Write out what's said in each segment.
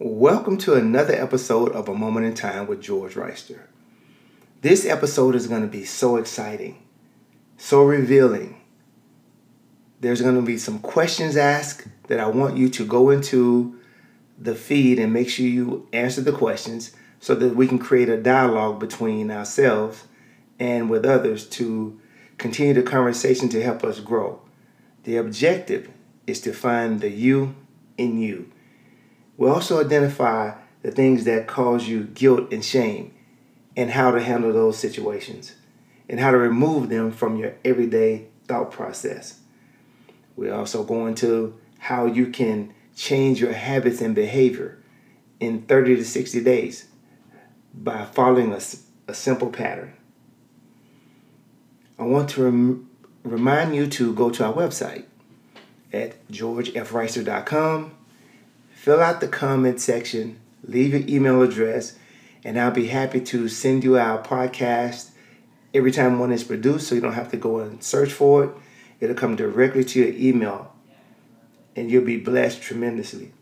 Welcome to another episode of A Moment in Time with George Reister. This episode is going to be so exciting, so revealing. There's going to be some questions asked that I want you to go into the feed and make sure you answer the questions so that we can create a dialogue between ourselves and with others to continue the conversation to help us grow. The objective is to find the you in you. We also identify the things that cause you guilt and shame and how to handle those situations and how to remove them from your everyday thought process. We also go into how you can change your habits and behavior in 30 to 60 days by following a, a simple pattern. I want to rem- remind you to go to our website at georgefreister.com, fill out the comment section, leave your email address, and I'll be happy to send you our podcast every time one is produced so you don't have to go and search for it. It'll come directly to your email and you'll be blessed tremendously.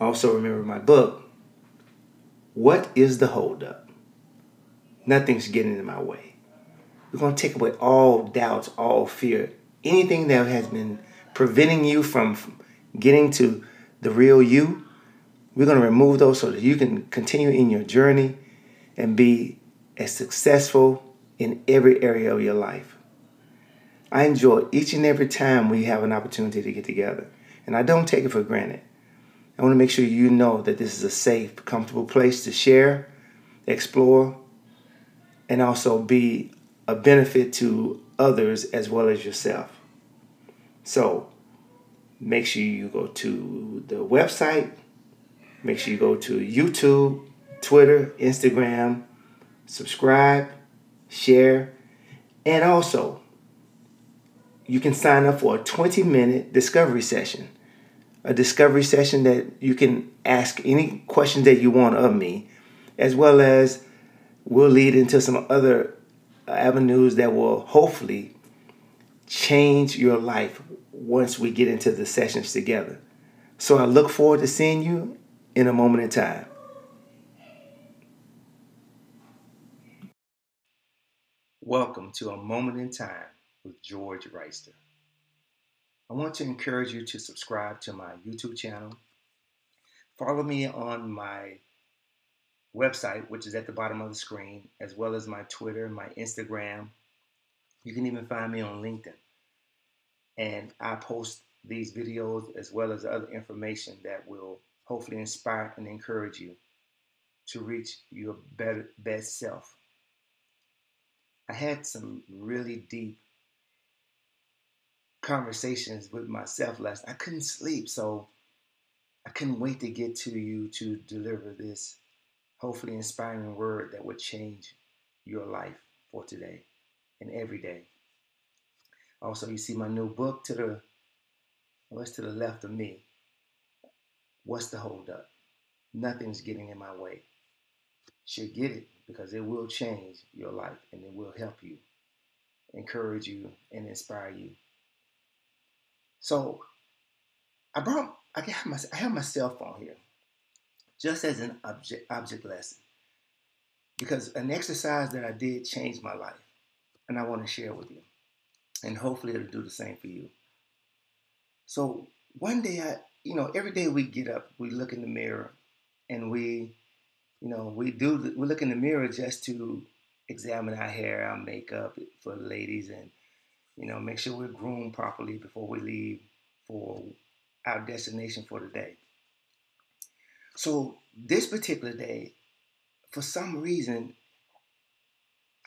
Also, remember my book, What is the Holdup? Nothing's getting in my way. We're going to take away all doubts, all fear, anything that has been preventing you from getting to the real you. We're going to remove those so that you can continue in your journey and be as successful in every area of your life. I enjoy each and every time we have an opportunity to get together, and I don't take it for granted. I want to make sure you know that this is a safe, comfortable place to share, explore, and also be a benefit to others as well as yourself. So make sure you go to the website, make sure you go to YouTube, Twitter, Instagram, subscribe, share, and also you can sign up for a 20 minute discovery session. A discovery session that you can ask any questions that you want of me, as well as we'll lead into some other avenues that will hopefully change your life once we get into the sessions together. So I look forward to seeing you in a moment in time. Welcome to A Moment in Time with George Reister. I want to encourage you to subscribe to my YouTube channel. Follow me on my website, which is at the bottom of the screen, as well as my Twitter, my Instagram. You can even find me on LinkedIn. And I post these videos as well as other information that will hopefully inspire and encourage you to reach your better best self. I had some really deep conversations with myself last. I couldn't sleep, so I couldn't wait to get to you to deliver this hopefully inspiring word that would change your life for today and every day. Also, you see my new book to the what's to the left of me. What's the holdup? Nothing's getting in my way. Should get it because it will change your life and it will help you, encourage you, and inspire you. So I brought I have my I have my cell phone here just as an object, object lesson. Because an exercise that I did changed my life, and I want to share with you. And hopefully it'll do the same for you. So one day I, you know, every day we get up, we look in the mirror, and we, you know, we do, we look in the mirror just to examine our hair, our makeup for the ladies, and you know, make sure we're groomed properly before we leave for our destination for the day. So this particular day, for some reason,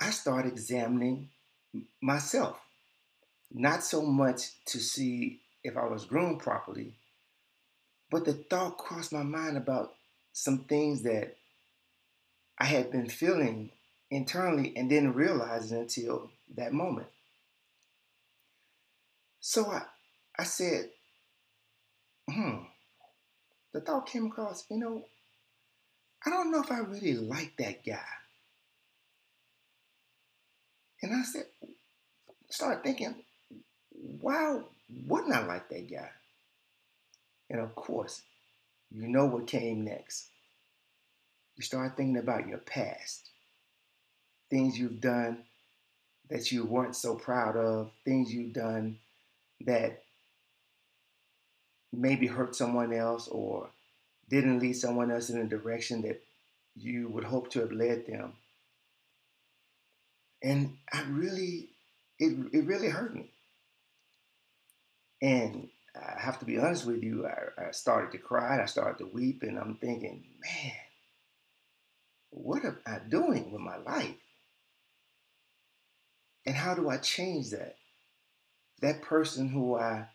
I started examining myself. Not so much to see if I was groomed properly, but the thought crossed my mind about some things that I had been feeling internally and didn't realize it until that moment. So I, I said, hmm, the thought came across, you know, I don't know if I really like that guy. And I said, started thinking, why wouldn't I like that guy? And of course, you know what came next. You start thinking about your past, things you've done that you weren't so proud of, things you've done that maybe hurt someone else or didn't lead someone else in a direction that you would hope to have led them. And I really, it, it really hurt me. And I have to be honest with you, I, I started to cry, I started to weep, and I'm thinking, man, what am I doing with my life? And how do I change that? That person who I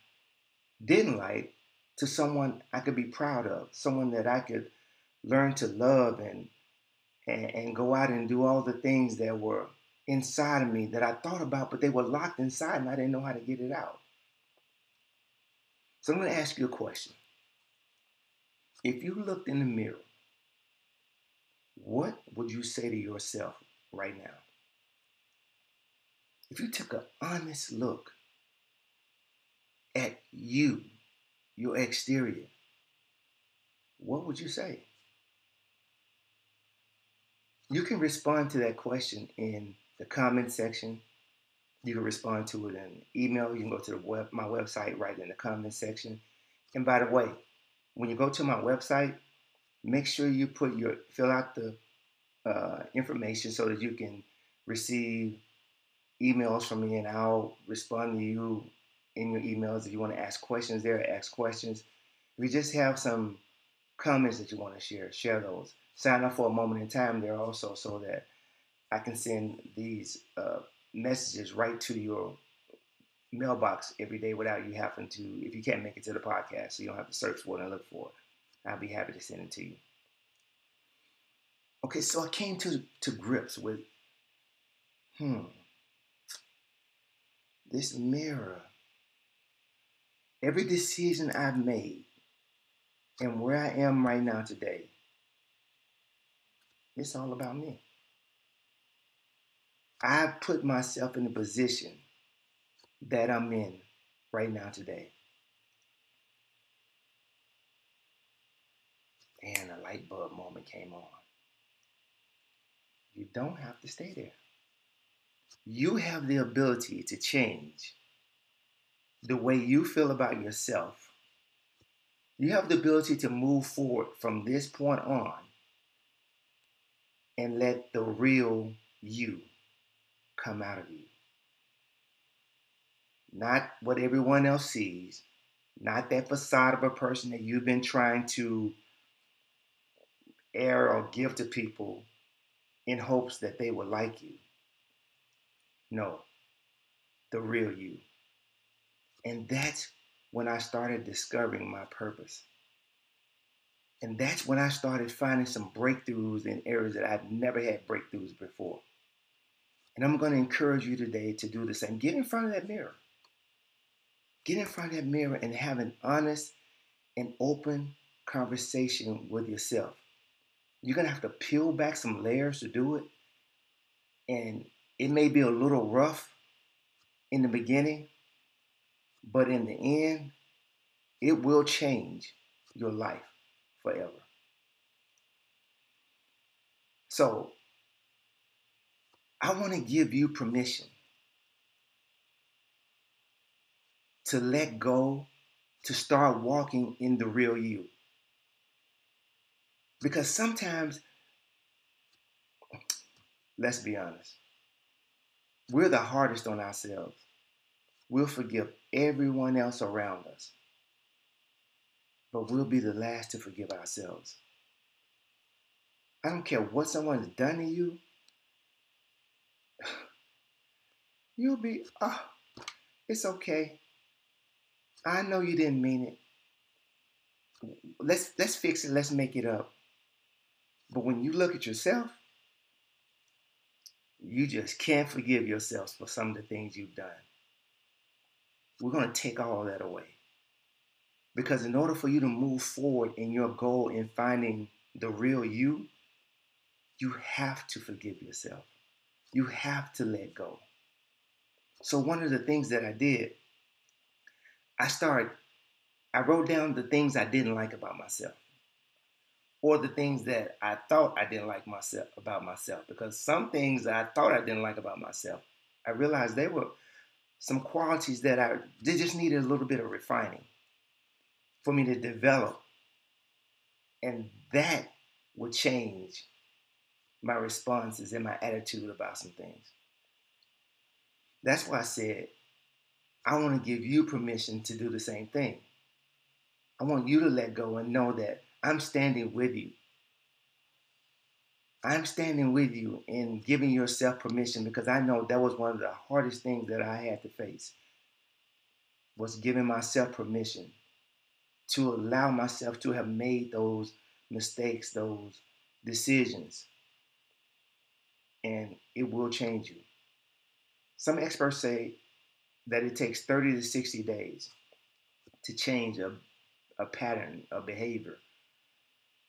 didn't like to someone I could be proud of, someone that I could learn to love and, and, and go out and do all the things that were inside of me that I thought about, but they were locked inside and I didn't know how to get it out. So I'm going to ask you a question. If you looked in the mirror, what would you say to yourself right now? If you took an honest look at you, your exterior, what would you say? You can respond to that question in the comment section. You can respond to it in email. You can go to the web, my website right in the comment section. And by the way, when you go to my website, make sure you put your fill out the uh, information so that you can receive emails from me, and I'll respond to you in your emails if you want to ask questions there. Ask questions. If you just have some comments that you want to share, share those. Sign up for a moment in time there also so that I can send these uh, messages right to your mailbox every day without you having to, if you can't make it to the podcast, so you don't have to search for it and look for it. I'll be happy to send it to you. Okay, so I came to, to grips with, hmm, this mirror. Every decision I've made and where I am right now today, it's all about me. I put myself in the position that I'm in right now today. And a light bulb moment came on. You don't have to stay there. You have the ability to change the way you feel about yourself. You have the ability to move forward from this point on and let the real you come out of you. Not what everyone else sees, not that facade of a person that you've been trying to air or give to people in hopes that they will like you. No, the real you. And that's when I started discovering my purpose. And that's when I started finding some breakthroughs in areas that I've never had breakthroughs before. And I'm going to encourage you today to do the same. Get in front of that mirror. Get in front of that mirror and have an honest and open conversation with yourself. You're going to have to peel back some layers to do it. And it may be a little rough in the beginning, but in the end, it will change your life forever. So, I want to give you permission to let go, to start walking in the real you. Because sometimes, let's be honest, we're the hardest on ourselves. We'll forgive everyone else around us, but we'll be the last to forgive ourselves. I don't care what someone's done to you, you'll be, oh, it's okay. I know you didn't mean it. Let's let's fix it. Let's make it up. But when you look at yourself, you just can't forgive yourself for some of the things you've done. We're going to take all that away. Because in order for you to move forward in your goal in finding the real you, you have to forgive yourself. You have to let go. So, one of the things that I did, I started, I wrote down the things I didn't like about myself. or the things that I thought I didn't like myself about myself. Because some things I thought I didn't like about myself, I realized they were some qualities that I they just needed a little bit of refining for me to develop. And that would change my responses and my attitude about some things. That's why I said I want to give you permission to do the same thing. I want you to let go and know that I'm standing with you. I'm standing with you in giving yourself permission because I know that was one of the hardest things that I had to face was giving myself permission to allow myself to have made those mistakes, those decisions. And it will change you. Some experts say that it takes 30 to 60 days to change a, a pattern of behavior.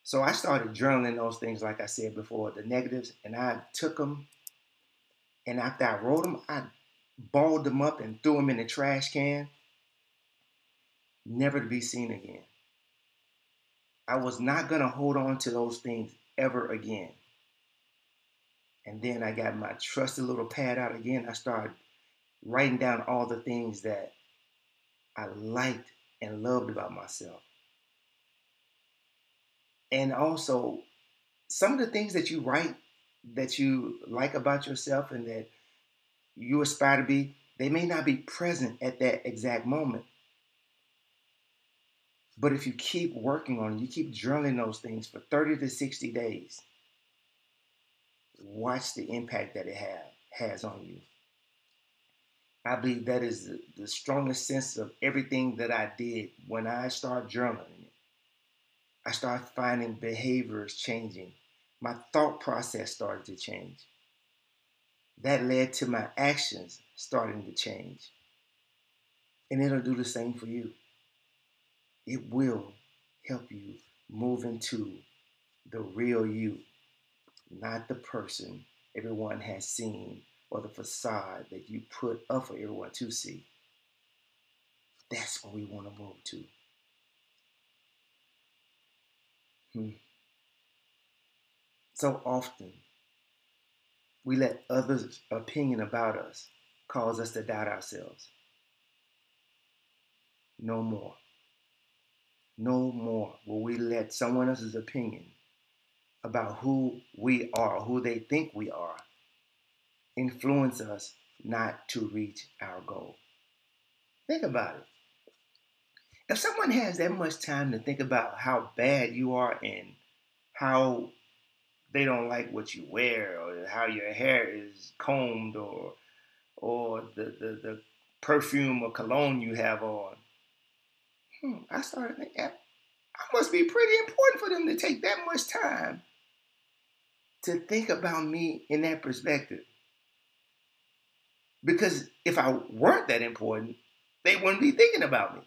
So I started journaling those things, like I said before, the negatives, and I took them. And after I wrote them, I balled them up and threw them in the trash can, never to be seen again. I was not going to hold on to those things ever again. And then I got my trusted little pad out again. I started writing down all the things that I liked and loved about myself and also some of the things that you write that you like about yourself and that you aspire to be, they may not be present at that exact moment. But if you keep working on it, you keep journaling those things for 30 to 60 days, watch the impact that it have, has on you. I believe that is the, the strongest sense of everything that I did when I started journaling. I started finding behaviors changing. My thought process started to change. That led to my actions starting to change. And it'll do the same for you. It will help you move into the real you, not the person everyone has seen or the facade that you put up for everyone to see. That's what we want to move to. Hmm. So often, we let others' opinion about us cause us to doubt ourselves. No more. No more will we let someone else's opinion about who we are, who they think we are, influence us not to reach our goal. Think about it if someone has that much time to think about how bad you are and how they don't like what you wear or how your hair is combed or or the, the, the perfume or cologne you have on. Hmm, I started thinking, I must be pretty important for them to take that much time to think about me in that perspective. Because if I weren't that important, they wouldn't be thinking about me.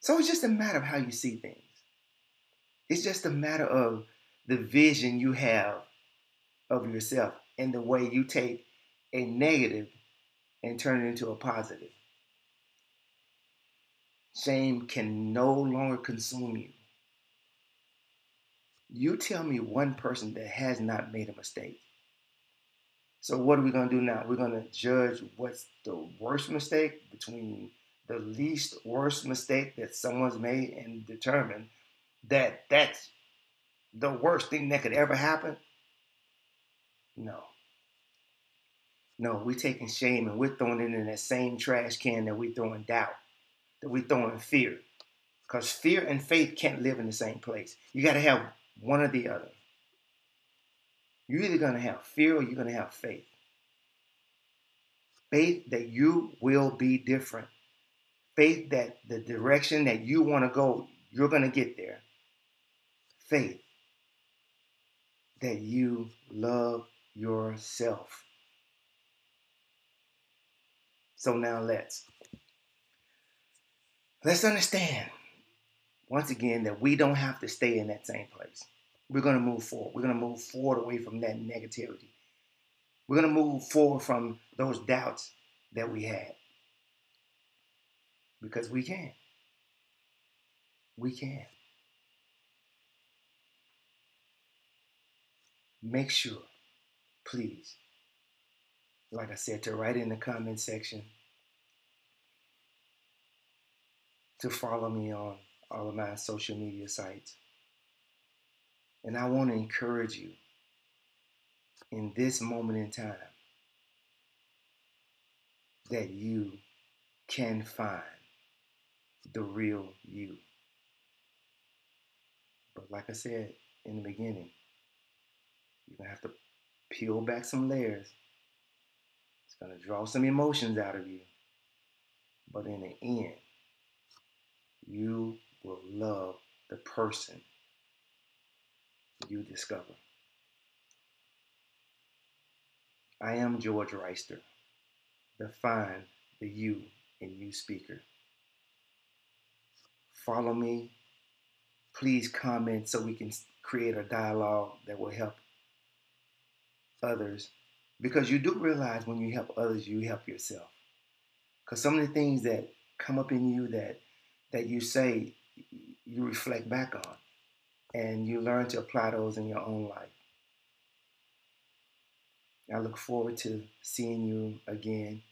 So it's just a matter of how you see things. It's just a matter of the vision you have of yourself and the way you take a negative and turn it into a positive. Shame can no longer consume you. You tell me one person that has not made a mistake. So, what are we going to do now? We're going to judge what's the worst mistake between the least worst mistake that someone's made and determine that that's the worst thing that could ever happen? No. No, we're taking shame and we're throwing it in that same trash can that we're throwing doubt, that we're throwing fear. Because fear and faith can't live in the same place. You got to have one or the other. You're either going to have fear or you're going to have faith. Faith that you will be different faith that the direction that you want to go, you're going to get there. Faith that you love yourself. So now let's let's understand once again that we don't have to stay in that same place. We're going to move forward. We're going to move forward away from that negativity. We're going to move forward from those doubts that we had because we can. We can. make sure, please, like I said, to write in the comment section, to follow me on all of my social media sites. And I want to encourage you in this moment in time that you can find the real you. But like I said in the beginning, you're going to have to peel back some layers. It's going to draw some emotions out of you. But in the end, you will love the person you discover. I am George Reister, the Find the You in You speaker. Follow me. Please comment so we can create a dialogue that will help others. Because you do realize when you help others, you help yourself. Because some of the things that come up in you that that you say, you reflect back on, and you learn to apply those in your own life. I look forward to seeing you again.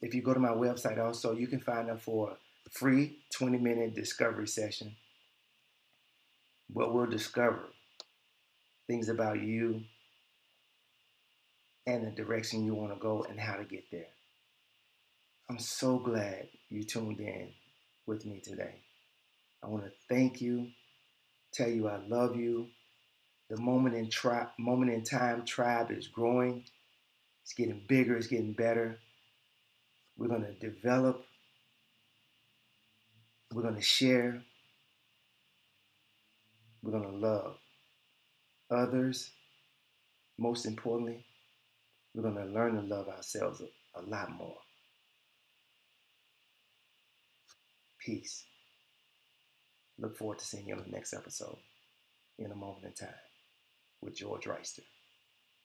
If you go to my website also, you can find out for a free 20 minute discovery session. What we'll discover things about you and the direction you want to go and how to get there. I'm so glad you tuned in with me today. I want to thank you, tell you I love you. The moment in tri- moment in time tribe is growing. It's getting bigger, it's getting better. We're going to develop. We're going to share. We're going to love others. Most importantly, we're going to learn to love ourselves a, a lot more. Peace. Look forward to seeing you on the next episode in a moment in time with George Reister.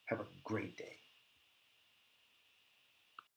Have a great day.